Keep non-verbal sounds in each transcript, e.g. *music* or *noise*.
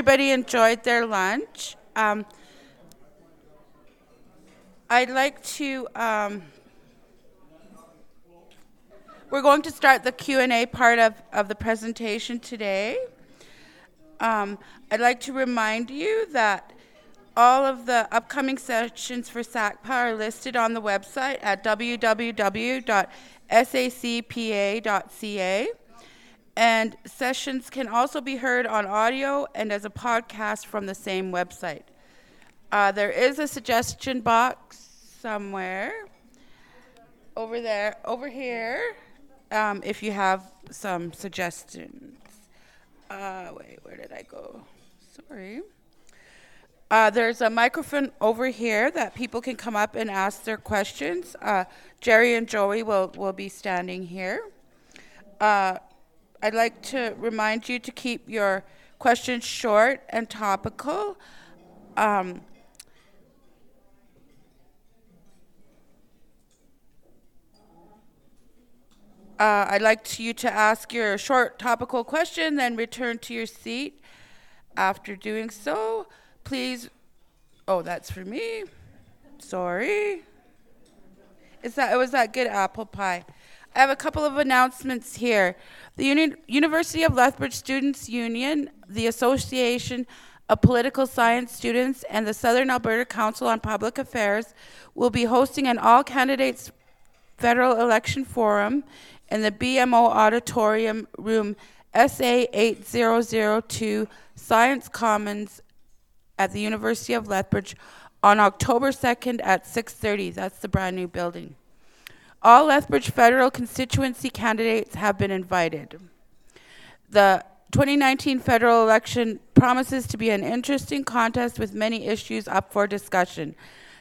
everybody enjoyed their lunch. Um, I'd like to. Um, we're going to start the Q and A part of, of the presentation today. Um, I'd like to remind you that all of the upcoming sessions for SACPA are listed on the website at www.sacpa.ca. And sessions can also be heard on audio and as a podcast from the same website. Uh, there is a suggestion box somewhere over there, over here, um, if you have some suggestions. Uh, wait, where did I go? Sorry. Uh, there's a microphone over here that people can come up and ask their questions. Uh, Jerry and Joey will, will be standing here. Uh, I'd like to remind you to keep your questions short and topical. Um, uh, I'd like you to ask your short topical question, then return to your seat. After doing so, please. Oh, that's for me. Sorry. Is that it was that good apple pie? I have a couple of announcements here. The Uni- University of Lethbridge Students Union, the Association of Political Science Students, and the Southern Alberta Council on Public Affairs will be hosting an all candidates federal election forum in the BMO Auditorium, room SA 8002, Science Commons at the University of Lethbridge on October 2nd at 6:30. That's the brand new building. All Lethbridge federal constituency candidates have been invited. The 2019 federal election promises to be an interesting contest with many issues up for discussion.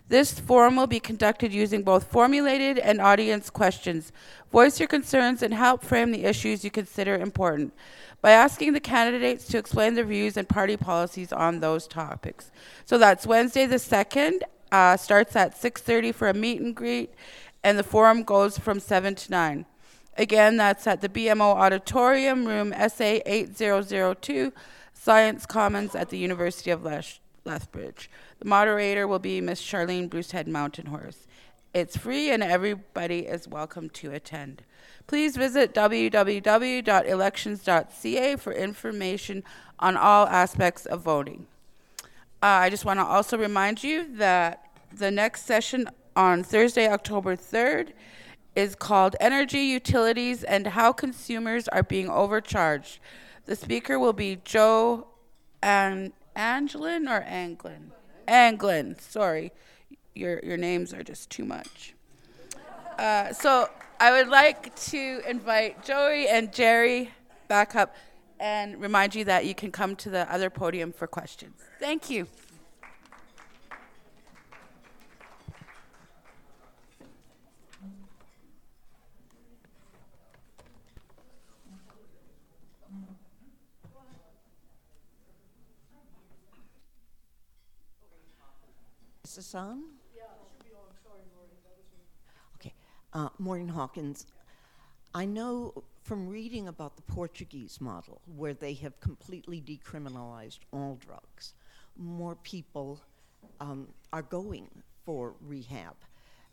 This forum will be conducted using both formulated and audience questions. Voice your concerns and help frame the issues you consider important by asking the candidates to explain their views and party policies on those topics. So that's Wednesday the 2nd, uh, starts at 6.30 for a meet and greet, and the forum goes from 7 to 9. Again, that's at the BMO Auditorium, room SA 8002, Science Commons at the University of Lethbridge. The moderator will be Miss Charlene Bruised Head Mountain Horse. It's free and everybody is welcome to attend. Please visit www.elections.ca for information on all aspects of voting. Uh, I just want to also remind you that the next session on Thursday, October 3rd, is called Energy Utilities and How Consumers Are Being Overcharged. The speaker will be Joe An- Anglin or Anglin? Anglin, sorry. Your, your names are just too much. Uh, so I would like to invite Joey and Jerry back up and remind you that you can come to the other podium for questions. Thank you. Is this on? Okay. Uh, Maureen Hawkins. I know from reading about the Portuguese model, where they have completely decriminalized all drugs, more people um, are going for rehab.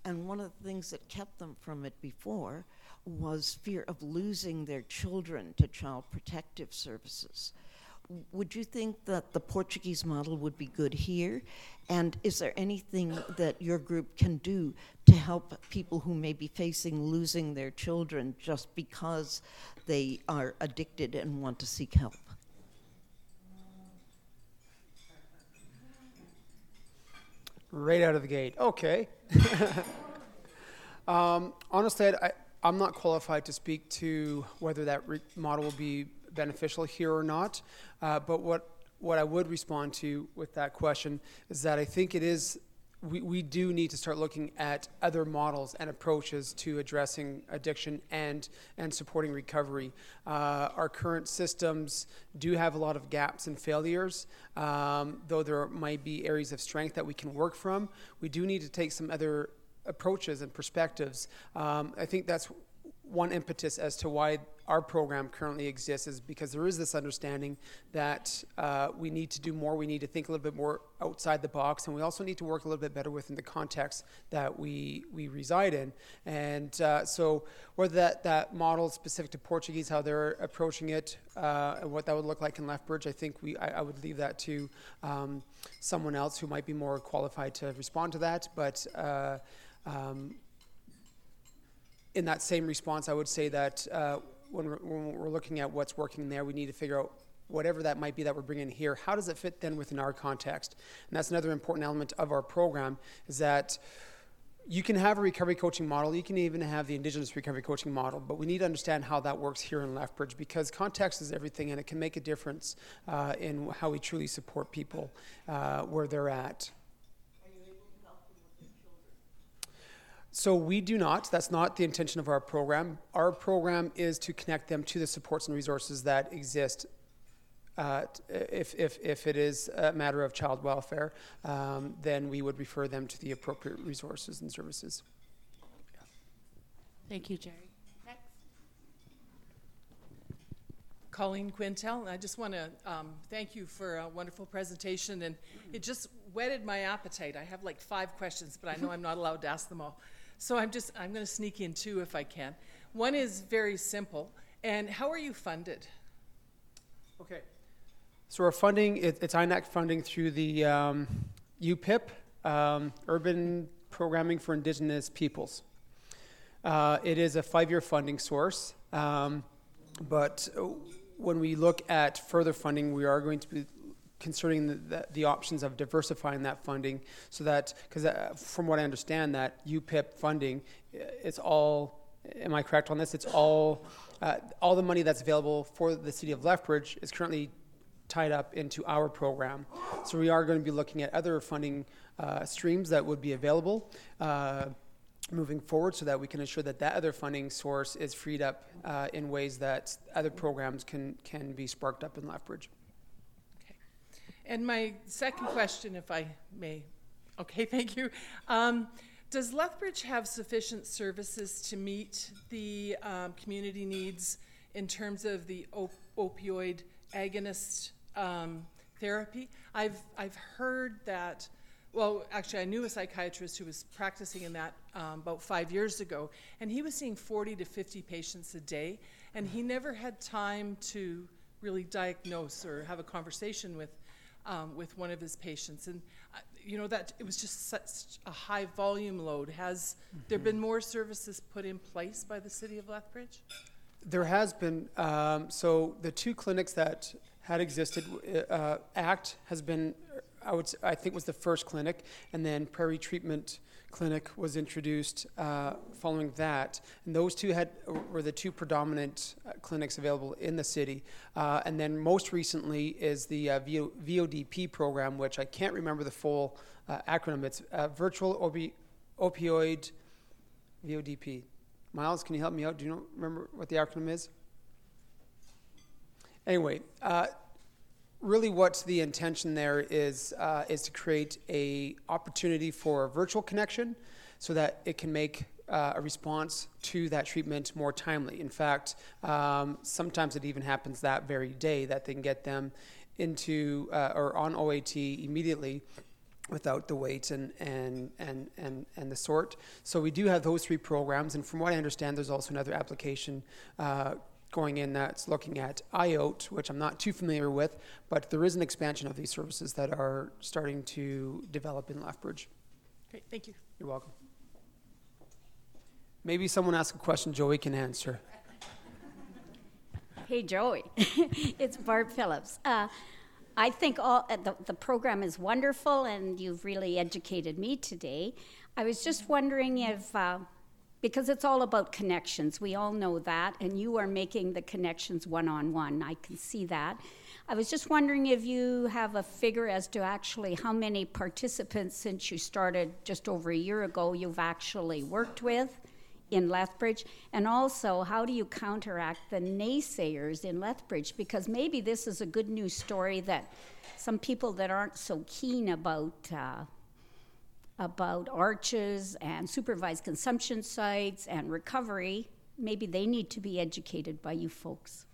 And one of the things that kept them from it before was fear of losing their children to child protective services would you think that the Portuguese model would be good here? And is there anything that your group can do to help people who may be facing losing their children just because they are addicted and want to seek help? Right out of the gate. Okay. *laughs* um, honestly, I, I'm not qualified to speak to whether that re- model will be beneficial here or not. Uh, but what what I would respond to with that question is that I think it is we, we do need to start looking at other models and approaches to addressing addiction and and supporting recovery. Uh, our current systems do have a lot of gaps and failures, um, though there might be areas of strength that we can work from. We do need to take some other approaches and perspectives. Um, I think that's one impetus as to why our program currently exists is because there is this understanding that uh, we need to do more. We need to think a little bit more outside the box, and we also need to work a little bit better within the context that we we reside in. And uh, so, whether that that model is specific to Portuguese, how they're approaching it, uh, and what that would look like in Lethbridge, I think we I, I would leave that to um, someone else who might be more qualified to respond to that. But uh, um, in that same response, I would say that uh, when, we're, when we're looking at what's working there, we need to figure out whatever that might be that we're bringing here, how does it fit then within our context? And that's another important element of our program is that you can have a recovery coaching model, you can even have the Indigenous recovery coaching model, but we need to understand how that works here in Lethbridge because context is everything and it can make a difference uh, in how we truly support people uh, where they're at. So we do not. That's not the intention of our program. Our program is to connect them to the supports and resources that exist. Uh, if, if, if it is a matter of child welfare, um, then we would refer them to the appropriate resources and services. Thank you, Jerry. Next. Colleen Quintel. I just want to um, thank you for a wonderful presentation, and it just whetted my appetite. I have like five questions, but I know *laughs* I'm not allowed to ask them all. So I'm just I'm going to sneak in two if I can. One is very simple. And how are you funded? Okay. So our funding it, it's INAC funding through the um, UPIP, um, Urban Programming for Indigenous Peoples. Uh, it is a five-year funding source, um, but when we look at further funding, we are going to be concerning the, the, the, options of diversifying that funding so that because uh, from what i understand that upip funding uh, it's all am i correct on this? It's all uh, all the money that's available for the city of lethbridge is currently tied up into our program. So we are going to be looking at other funding uh, streams that would be available uh, moving forward so that we can ensure that that other funding source is freed up uh, in ways that other programs can can be sparked up in lethbridge and my second question, if I may, okay, *laughs* thank you. Um, does Lethbridge have sufficient services to meet the um, community needs in terms of the op- opioid agonist um, therapy? I've, I've heard that, well, actually, I knew a psychiatrist who was practicing in that um, about five years ago, and he was seeing 40 to 50 patients a day, and he never had time to really diagnose or have a conversation with um, with one of his patients. And, uh, you know, that it was just such a high volume load. Has mm-hmm. there been more services put in place by the city of Lethbridge? There has been. Um, so the two clinics that had existed, uh, ACT has been, I would, I think, was the first clinic, and then Prairie Treatment clinic was introduced uh, following that. And those two had were the two predominant uh, clinics available in the city. Uh, and then most recently is the uh, VO- VODP program, which I can't remember the full uh, acronym. It's Virtual Opi- Opioid VODP. Miles, can you help me out? Do you remember what the acronym is? Anyway, really what the intention there is uh, is to create a opportunity for virtual connection so that it can make uh, a response to that treatment more timely. In fact, um, sometimes it even happens that very day that they can get them into uh, or on OAT immediately without the wait and, and, and, and, and the sort. So we do have those three programs, and from what I understand, there's also another application uh, going in that's looking at IOT, which I'm not too familiar with, but there is an expansion of these services that are starting to develop in Lethbridge. Great, thank you. You're welcome. Maybe someone ask a question Joey can answer. *laughs* Hey, Joey. *laughs* it's Barb Phillips. Uh, I think all uh, the, the program is wonderful, and you've really educated me today. I was just wondering if uh, because it's all about connections. We all know that, and you are making the connections one on one. I can see that. I was just wondering if you have a figure as to actually how many participants since you started just over a year ago you've actually worked with in Lethbridge, and also how do you counteract the naysayers in Lethbridge? Because maybe this is a good news story that some people that aren't so keen about uh, about arches and supervised consumption sites and recovery maybe they need to be educated by you folks.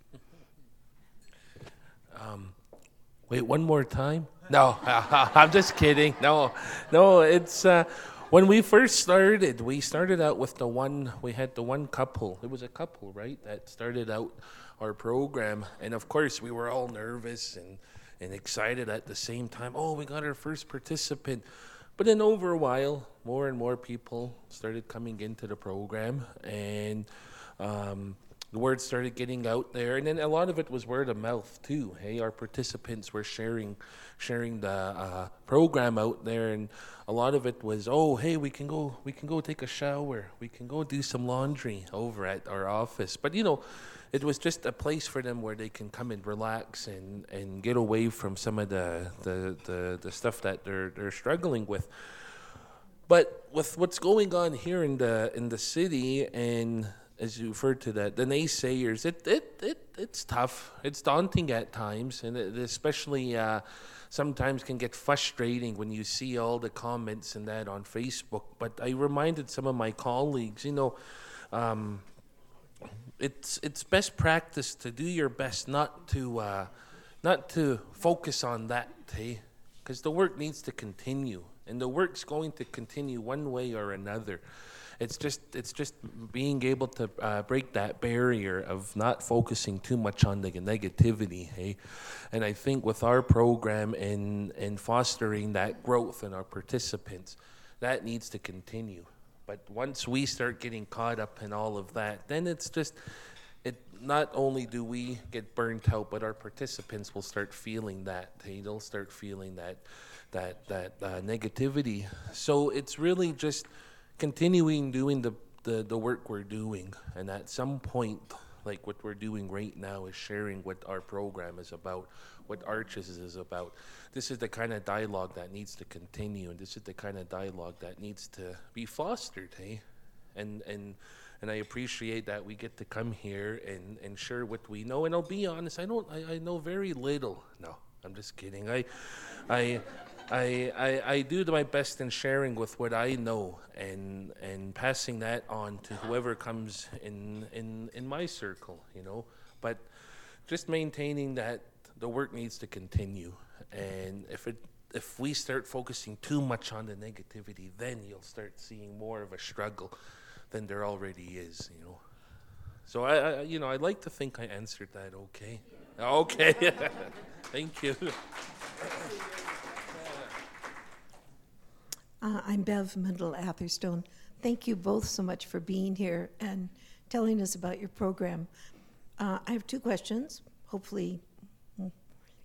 Wait, one more time? No, *laughs* I'm just kidding. No, no, it's uh, when we first started, we started out with the one, we had the one couple. It was a couple, right? That started out our program. And of course, we were all nervous and, and excited at the same time. Oh, we got our first participant. But then over a while, more and more people started coming into the program. And, um, the word started getting out there. And then a lot of it was word of mouth too. Hey our participants were sharing sharing the uh, program out there. And a lot of it was oh hey we can go we can go take a shower. We can go do some laundry over at our office. But you know it was just a place for them where they can come and relax and, and get away from some of the, the, the, the stuff that they're, they're struggling with but with what's going on here in the in the city and as you referred to that, the naysayers, it, it, it it's tough. It's daunting at times, and especially uh, sometimes can get frustrating when you see all the comments and that on Facebook. But I reminded some of my colleagues, you know, um, it's it's best practice to do your best not to uh, not to focus on that, hey, because the work needs to continue, and the work's going to continue one way or another. It's just it's just being able to uh, break that barrier of not focusing too much on the negativity hey? And i think with our program and and fostering that growth in our participants that needs to continue but once we start getting caught up in all of that then it's just it not only do we get burnt out but our participants will start feeling that. They'll start feeling that that that uh, negativity. So it's really just continuing doing the, the, the work we're doing. And at some point, like what we're doing right now is sharing what our program is about, what Arches is about. This is the kind of dialogue that needs to continue, and this is the kind of dialogue that needs to be fostered, hey? And, and, and I appreciate that we get to come here and, and share what we know. And I'll be honest, I don't, I, I know very little. No, I'm just kidding. I, I, I, I, I do my best in sharing with what I know and and passing that on to whoever comes in, in, in my circle, you know. But just maintaining that the work needs to continue. And if it if we start focusing too much on the negativity, then you'll start seeing more of a struggle than there already is, you know. So I, I you know, I'd like to think I answered that okay. Okay. *laughs* Thank you. Uh, I'm Bev Muendel Atherstone. Thank you both so much for being here and telling us about your program. Uh, I have two questions. Hopefully,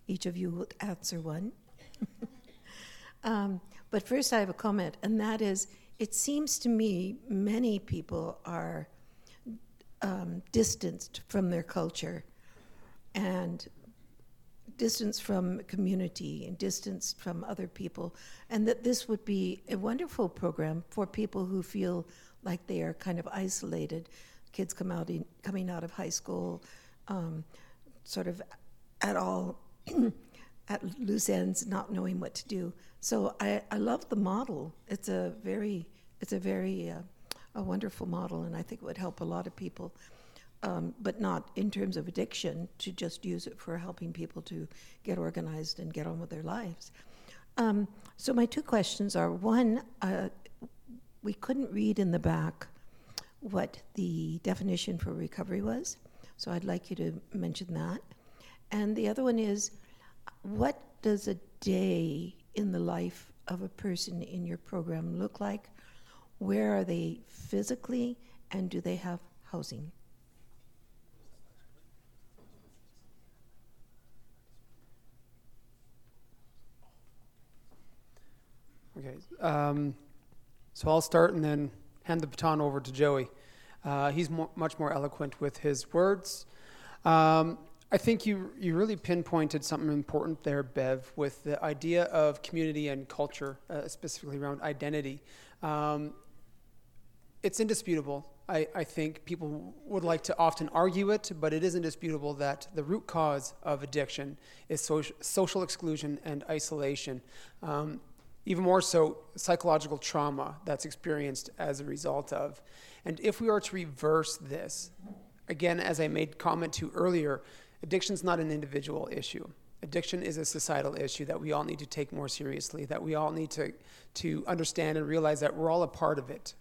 each of you will answer one. *laughs* um, but first, I have a comment, and that is it seems to me many people are um, distanced from their culture and distance from community and distance from other people, and that this would be a wonderful program for people who feel like they are kind of isolated. Kids come out in, coming out of high school, um, sort of at all *clears throat* at loose ends, not knowing what to do. So I, I love the model. It's a very it's a very uh, a wonderful model, and I think it would help a lot of people um, but not in terms of addiction, to just use it for helping people to get organized and get on with their lives. Um, so, my two questions are one, uh, we couldn't read in the back what the definition for recovery was, so I'd like you to mention that. And the other one is, what does a day in the life of a person in your program look like? Where are they physically, and do they have housing? Okay. Um, so I'll start and then hand the baton over to Joey. Uh, he's much more eloquent with his words. Um, I think you you really pinpointed something important there, Bev, with the idea of community and culture, uh, specifically around identity. Um, it's indisputable. I, I think people would like to often argue it, but it is indisputable that the root cause of addiction is social, social exclusion and isolation. Um, even more so psychological trauma that's experienced as a result of. And if we are to reverse this, again, as I made comment to earlier, addiction is not an individual issue. Addiction is a societal issue that we all need to take more seriously, that we all need to, to understand and realize that we're all a part of it.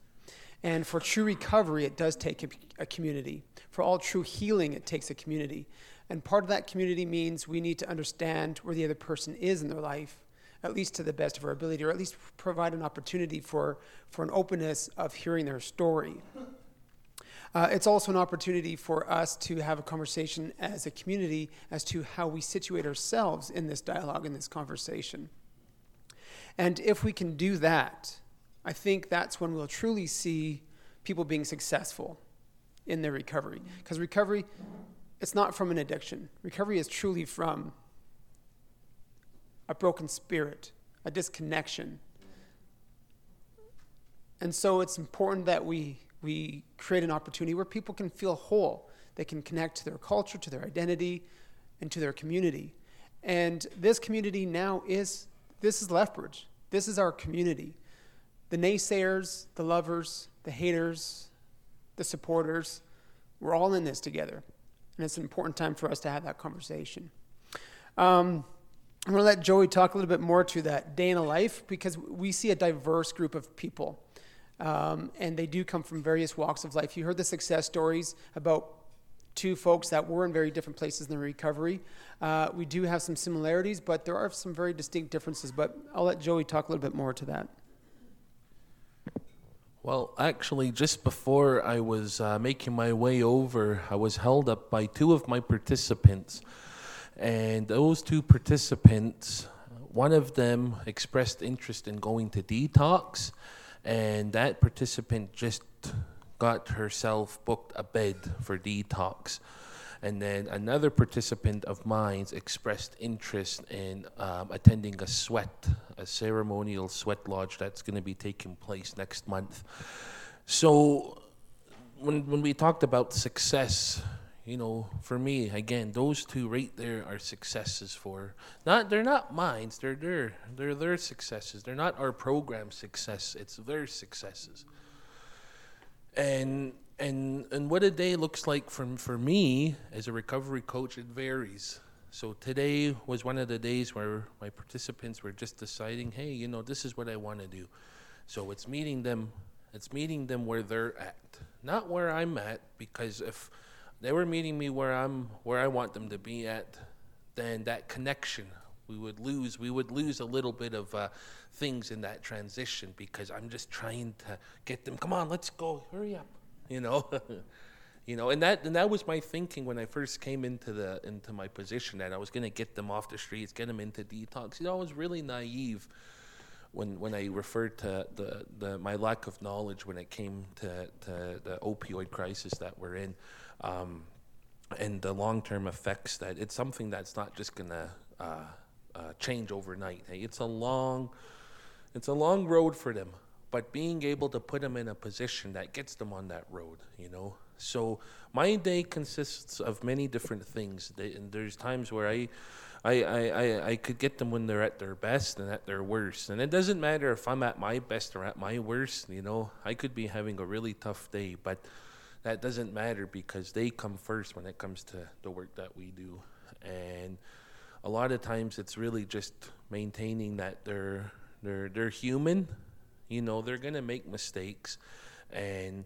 And for true recovery, it does take a, a community. For all true healing, it takes a community. And part of that community means we need to understand where the other person is in their life, at least to the best of our ability, or at least provide an opportunity for, for an openness of hearing their story. Uh, it's also an opportunity for us to have a conversation as a community as to how we situate ourselves in this dialogue, in this conversation. And if we can do that, I think that's when we'll truly see people being successful in their recovery. Because recovery, it's not from an addiction. Recovery is truly from a broken spirit, a disconnection. And so it's important that we, we create an opportunity where people can feel whole. They can connect to their culture, to their identity, and to their community. And this community now is this is Lethbridge. This is our community. The naysayers, the lovers, the haters, the supporters, we're all in this together. And it's an important time for us to have that conversation. Um, I'm going to let Joey talk a little bit more to that day in a life because we see a diverse group of people. Um, and they do come from various walks of life. You heard the success stories about two folks that were in very different places in the recovery. Uh, we do have some similarities, but there are some very distinct differences. But I'll let Joey talk a little bit more to that. Well, actually, just before I was uh, making my way over, I was held up by two of my participants. And those two participants, one of them expressed interest in going to detox, and that participant just got herself booked a bed for detox. And then another participant of mine expressed interest in um, attending a sweat, a ceremonial sweat lodge that's going to be taking place next month. So, when, when we talked about success, you know, for me, again, those two right there are successes for not they're not mine, they're their they're their successes. They're not our program success, it's their successes. And and and what a day looks like from for me as a recovery coach it varies so today was one of the days where my participants were just deciding hey you know this is what i want to do so it's meeting them it's meeting them where they're at not where i'm at because if they were meeting me where i'm where i want them to be at then that connection we would lose we would lose a little bit of uh, things in that transition because i'm just trying to get them come on let's go hurry up you know? *laughs* You know and that and that was my thinking when i first came into the into my position that i was going to get them off the streets get them into detox. You know i was really naive when when i referred to the, the my lack of knowledge when it came to, to the opioid crisis that we're in um, and the long-term effects that it's something that's not just to uh, uh, change overnight hey, it's a long it's a long road for them but being able to put them in a position that gets them on that road, you know. So my day consists of many different things. They, and there's times where I, I, I, I, I could get them when they're at their best and at their worst. And it doesn't matter if I'm at my best or at my worst, you know. I could be having a really tough day, but that doesn't matter because they come first when it comes to the work that we do. And a lot of times it's really just maintaining that they're they're they're human you know, they're going to make mistakes and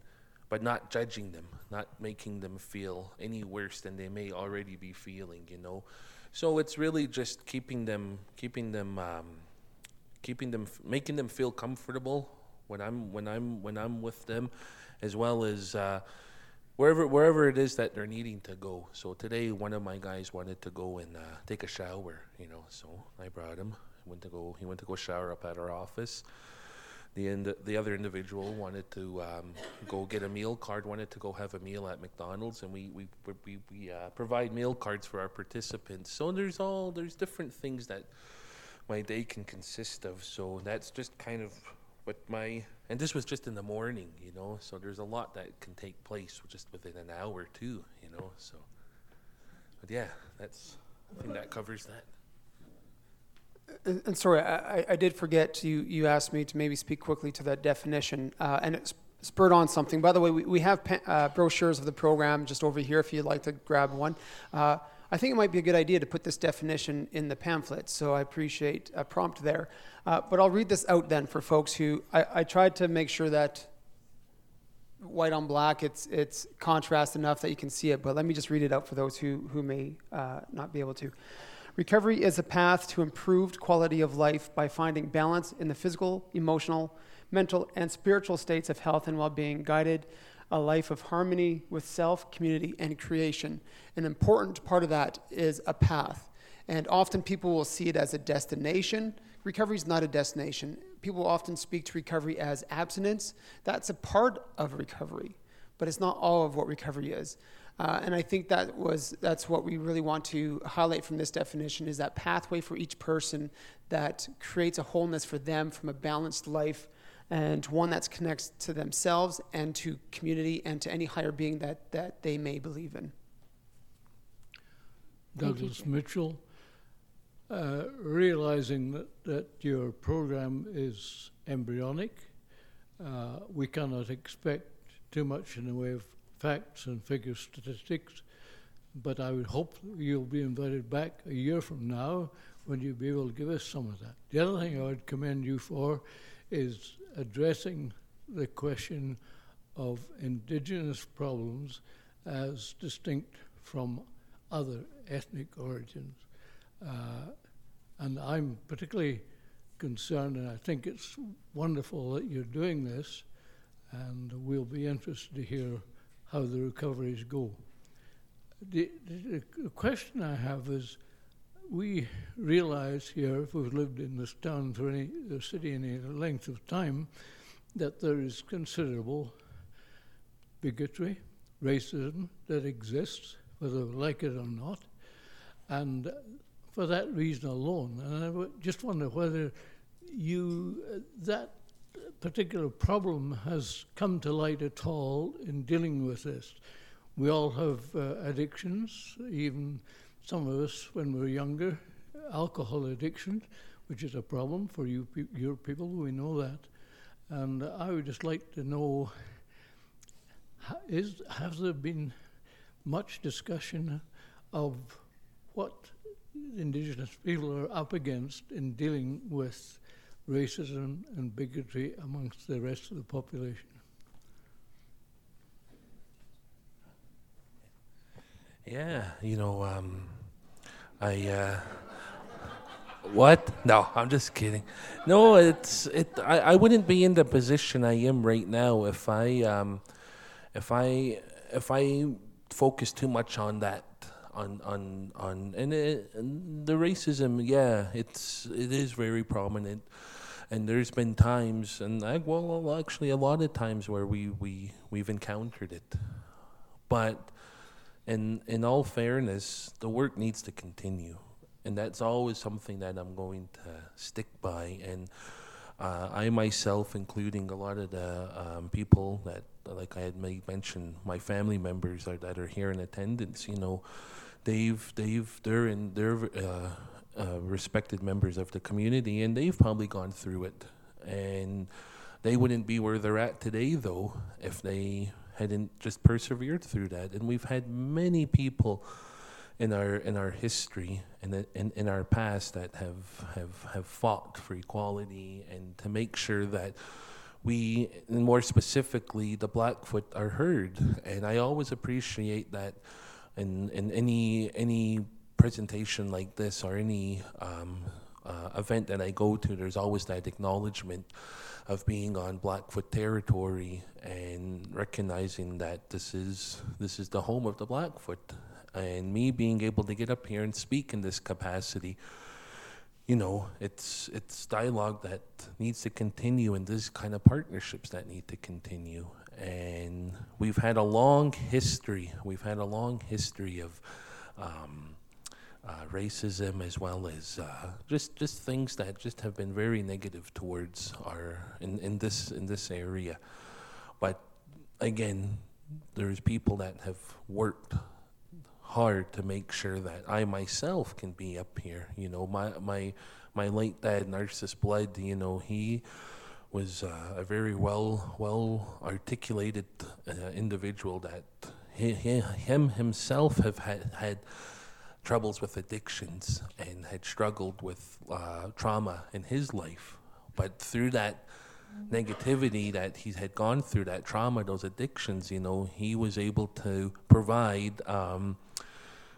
but not judging them, not making them feel any worse than they may already be feeling, you know. So it's really just keeping them keeping them um, keeping them making them feel comfortable when I'm when I'm when I'm with them as well as uh, wherever wherever it is that they're needing to go. So today, one of my guys wanted to go and uh, take a shower, you know. So I brought him. Went to go. He went to go shower up at our office. The the other individual wanted to um, go get a meal card, wanted to go have a meal at McDonald's, and we we we, we uh, provide meal cards for our participants. So there's all there's different things that my day can consist of. So that's just kind of what my and this was just in the morning, you know. So there's a lot that can take place just within an hour too, you know. So, but yeah, that's I think that covers that. And, and sorry, I, I- I did forget, you, you asked me to maybe speak quickly to that definition, uh, and it spurred on something. By the way, we, we have pa- uh, brochures of the program just over here if you'd like to grab one. Uh, I think it might be a good idea to put this definition in the pamphlet, so I appreciate a prompt there. Uh, but I'll read this out then for folks who, I, I tried to make sure that white on black, it's, it's contrast enough that you can see it, but let me just read it out for those who, who may uh, not be able to. Recovery is a path to improved quality of life by finding balance in the physical, emotional, mental, and spiritual states of health and well being, guided a life of harmony with self, community, and creation. An important part of that is a path. And often people will see it as a destination. Recovery is not a destination. People often speak to recovery as abstinence. That's a part of recovery, but it's not all of what recovery is. Uh, and I think that was that's what we really want to highlight from this definition is that pathway for each person that creates a wholeness for them from a balanced life and one that connects to themselves and to community and to any higher being that, that they may believe in. Douglas Mitchell, uh, realizing that, that your program is embryonic, uh, we cannot expect too much in the way of facts and figure statistics, but I would hope you'll be invited back a year from now when you'll be able to give us some of that. The other thing I would commend you for is addressing the question of indigenous problems as distinct from other ethnic origins. Uh, and I'm particularly concerned, and I think it's wonderful that you're doing this, and we'll be interested to hear how the recoveries go. The, the, the question I have is we realize here, if we've lived in this town for any city any length of time, that there is considerable bigotry, racism that exists, whether we like it or not, and for that reason alone. And I w- just wonder whether you uh, that particular problem has come to light at all in dealing with this. We all have uh, addictions, even some of us when we're younger, alcohol addiction, which is a problem for you, pe- your people. We know that, and I would just like to know: is has there been much discussion of what Indigenous people are up against in dealing with racism and bigotry amongst the rest of the population? Yeah, you know, um, I. Uh, what? No, I'm just kidding. No, it's it. I, I wouldn't be in the position I am right now if I um, if I if I focus too much on that on on on and, it, and the racism. Yeah, it's it is very prominent, and there's been times and I, well, actually a lot of times where we we we've encountered it, but in in all fairness, the work needs to continue, and that's always something that I'm going to stick by. And uh, I myself, including a lot of the um, people that, like I had made mention, my family members are, that are here in attendance. You know, they've they've they're in they're uh, uh, respected members of the community, and they've probably gone through it, and they wouldn't be where they're at today though if they hadn't just persevered through that. And we've had many people in our in our history and in, in, in our past that have, have have fought for equality and to make sure that we and more specifically the Blackfoot are heard. And I always appreciate that in in any any presentation like this or any um, uh, event that I go to, there's always that acknowledgement of being on Blackfoot territory and recognizing that this is this is the home of the Blackfoot, and me being able to get up here and speak in this capacity. You know, it's it's dialogue that needs to continue, and this kind of partnerships that need to continue. And we've had a long history. We've had a long history of um, uh, racism as well as uh, just just things that just have been very negative towards our in, in this in this area. But again, there's people that have worked hard to make sure that I myself can be up here. You know, my my my late dad, Narcisse Blood. You know, he was uh, a very well well articulated uh, individual that he, he, him himself have had had troubles with addictions and had struggled with uh, trauma in his life. But through that negativity that he had gone through, that trauma, those addictions, you know, he was able to provide um,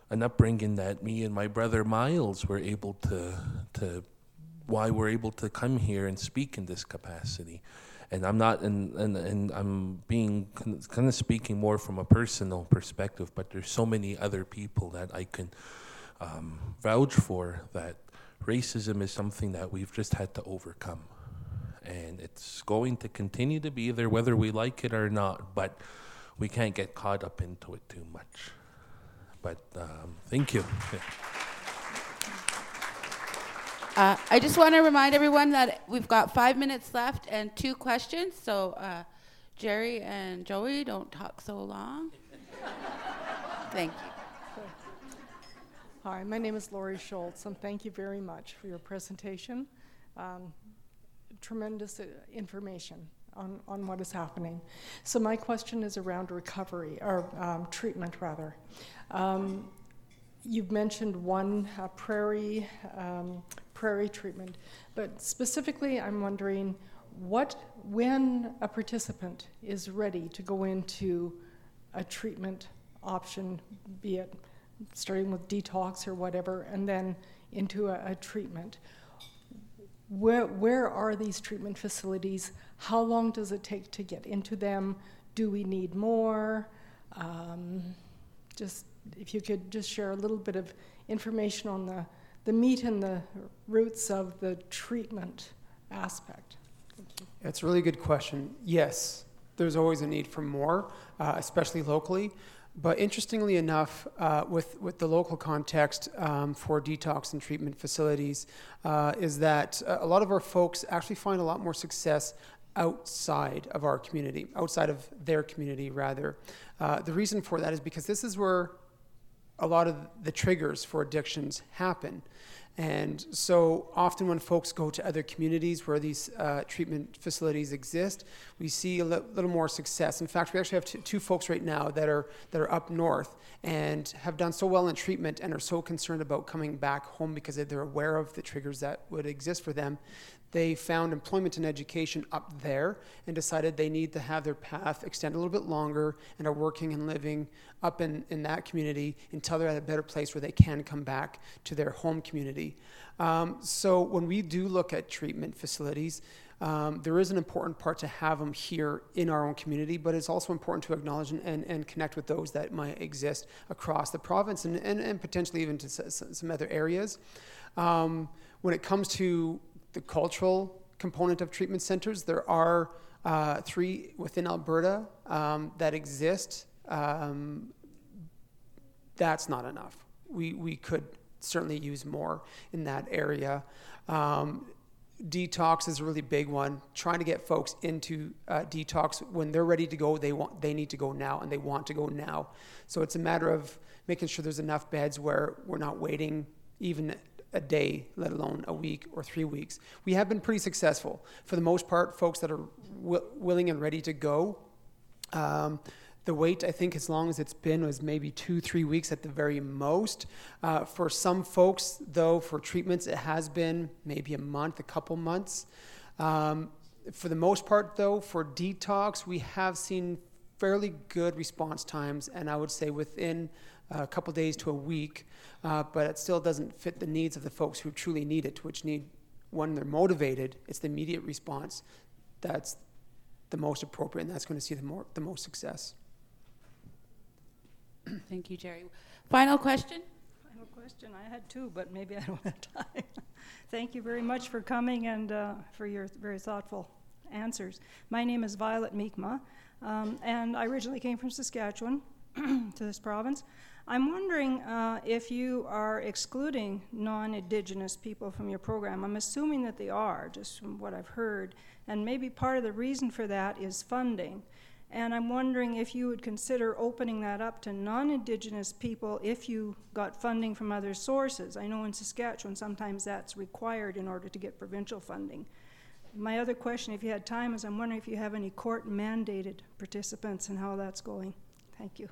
an upbringing that me and my brother Miles were able to to why we're able to come here and speak in this capacity. And I'm not, and, and, and I'm being kind of speaking more from a personal perspective, but there's so many other people that I can um, vouch for that racism is something that we've just had to overcome. And it's going to continue to be there whether we like it or not, but we can't get caught up into it too much. But um, thank you. Uh, I just want to remind everyone that we've got five minutes left and two questions. So, uh, Jerry and Joey, don't talk so long. *laughs* Thank you. Hi, my name is Lori Schultz, and thank you very much for your presentation. Um, tremendous uh, information on, on what is happening. So, my question is around recovery, or um, treatment rather. Um, you've mentioned one uh, prairie um, prairie treatment. But specifically, I'm wondering what, when a participant is ready to go into a treatment option, be it starting with detox or whatever, and then into a, a treatment. Where, where are these treatment facilities? How long does it take to get into them? Do we need more? Um, just if you could just share a little bit of information on the the meat and the roots of the treatment aspect? It's a really good question. Yes, there's always a need for more, uh, especially locally. But interestingly enough, uh, with, with the local context um, for detox and treatment facilities, uh, is that a lot of our folks actually find a lot more success outside of our community, outside of their community, rather. Uh, the reason for that is because this is where a lot of the triggers for addictions happen. And so often when folks go to other communities where these uh, treatment facilities exist, we see a li- little more success. In fact, we actually have t- two folks right now that are that are up north and have done so well in treatment and are so concerned about coming back home because they're aware of the triggers that would exist for them they found employment and education up there and decided they need to have their path extend a little bit longer and are working and living up in, in that community until they're at a better place where they can come back to their home community. Um, so when we do look at treatment facilities, um, there is an important part to have them here in our own community, but it's also important to acknowledge and, and, and connect with those that might exist across the province and, and, and potentially even to some other areas. Um, when it comes to the cultural component of treatment centers. There are uh, three within Alberta um, that exist. Um, that's not enough. We, we could certainly use more in that area. Um, detox is a really big one. Trying to get folks into uh, detox when they're ready to go, they want they need to go now, and they want to go now. So it's a matter of making sure there's enough beds where we're not waiting even a day, let alone a week or three weeks. We have been pretty successful. For the most part, folks that are w- willing and ready to go, um, the wait, I think, as long as it's been, was maybe two, three weeks at the very most. Uh, for some folks, though, for treatments, it has been maybe a month, a couple months. Um, for the most part, though, for detox, we have seen fairly good response times, and I would say within a couple days to a week uh, but it still doesn't fit the needs of the folks who truly need it, which need, when they're motivated, it's the immediate response that's the most appropriate, and that's going to see the, more, the most success. Thank you, Jerry. Final question? Final question. I had two, but maybe *laughs* I don't have time. Thank you very much for coming and uh, for your very thoughtful answers. My name is Violet Meekma, um, and I originally came from Saskatchewan *clears throat* to this province. I'm wondering uh, if you are excluding non Indigenous people from your program. I'm assuming that they are, just from what I've heard. And maybe part of the reason for that is funding. And I'm wondering if you would consider opening that up to non Indigenous people if you got funding from other sources. I know in Saskatchewan sometimes that's required in order to get provincial funding. My other question, if you had time, is I'm wondering if you have any court mandated participants and how that's going. Thank you.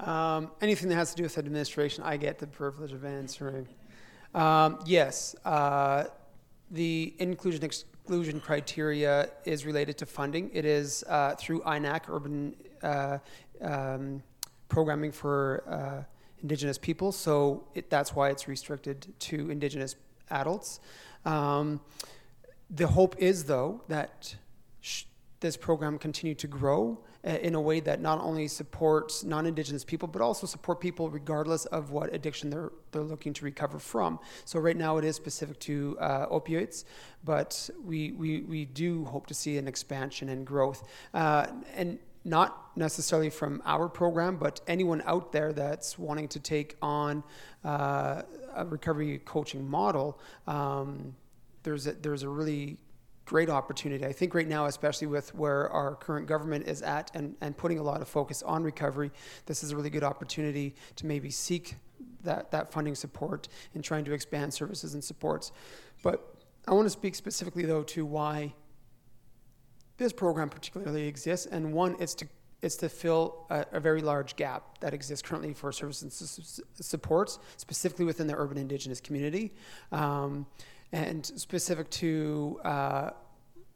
Um, anything that has to do with administration, I get the privilege of answering. Um, yes, uh, the inclusion exclusion criteria is related to funding. It is uh, through INAC, Urban uh, um, Programming for uh, Indigenous People, so it, that's why it's restricted to Indigenous adults. Um, the hope is, though, that sh- this program continue to grow in a way that not only supports non-indigenous people but also support people regardless of what addiction they're they're looking to recover from. So right now it is specific to uh, opioids but we, we we do hope to see an expansion and growth. Uh, and not necessarily from our program, but anyone out there that's wanting to take on uh, a recovery coaching model, um, there's a, there's a really great opportunity. I think right now, especially with where our current government is at and, and putting a lot of focus on recovery, this is a really good opportunity to maybe seek that, that funding support in trying to expand services and supports. But I want to speak specifically, though, to why this program particularly exists. And one, it's to it's to fill a, a, very large gap that exists currently for services and su- supports, specifically within the urban indigenous community. Um, and specific to uh,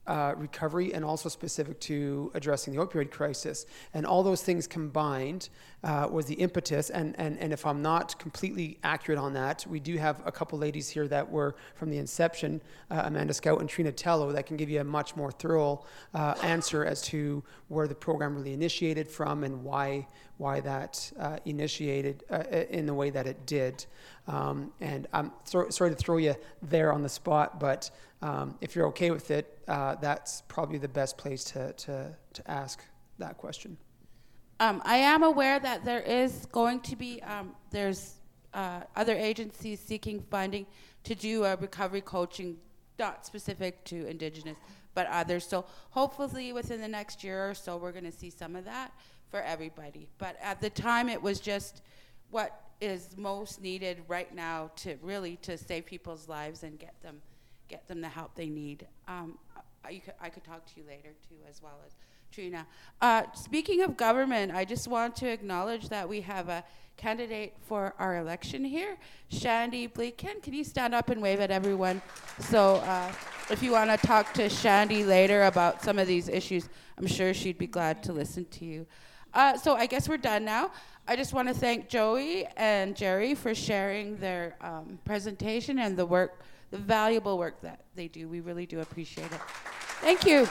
uh, recovery and also specific to addressing the opioid crisis. And all those things combined uh, was the impetus. And, and, and if I'm not completely accurate on that, we do have a couple ladies here that were from the inception, uh, Amanda Scout and Trina Tello, that can give you a much more thorough uh, answer as to where the program really initiated from and why, why that uh, initiated uh, in the way that it did. Um, and I'm so, sorry to throw you there on the spot, but um, if you're okay with it, that's probably the best place to, to, to ask that question. Um, I am aware that there is going to be um, there's uh, other agencies seeking funding to do a recovery coaching, not specific to Indigenous, but others. So hopefully within the next year or so, we're going to see some of that for everybody. But at the time, it was just what is most needed right now to really to save people's lives and get them get them the help they need. Um, I, I could talk to you later too, as well as Trina. Uh, speaking of government, I just want to acknowledge that we have a candidate for our election here, Shandy Bleakin. Can you stand up and wave at everyone? So, uh, if you want to talk to Shandy later about some of these issues, I'm sure she'd be glad to listen to you. Uh, so, I guess we're done now. I just want to thank Joey and Jerry for sharing their um, presentation and the work, the valuable work that they do. We really do appreciate it. Thank you.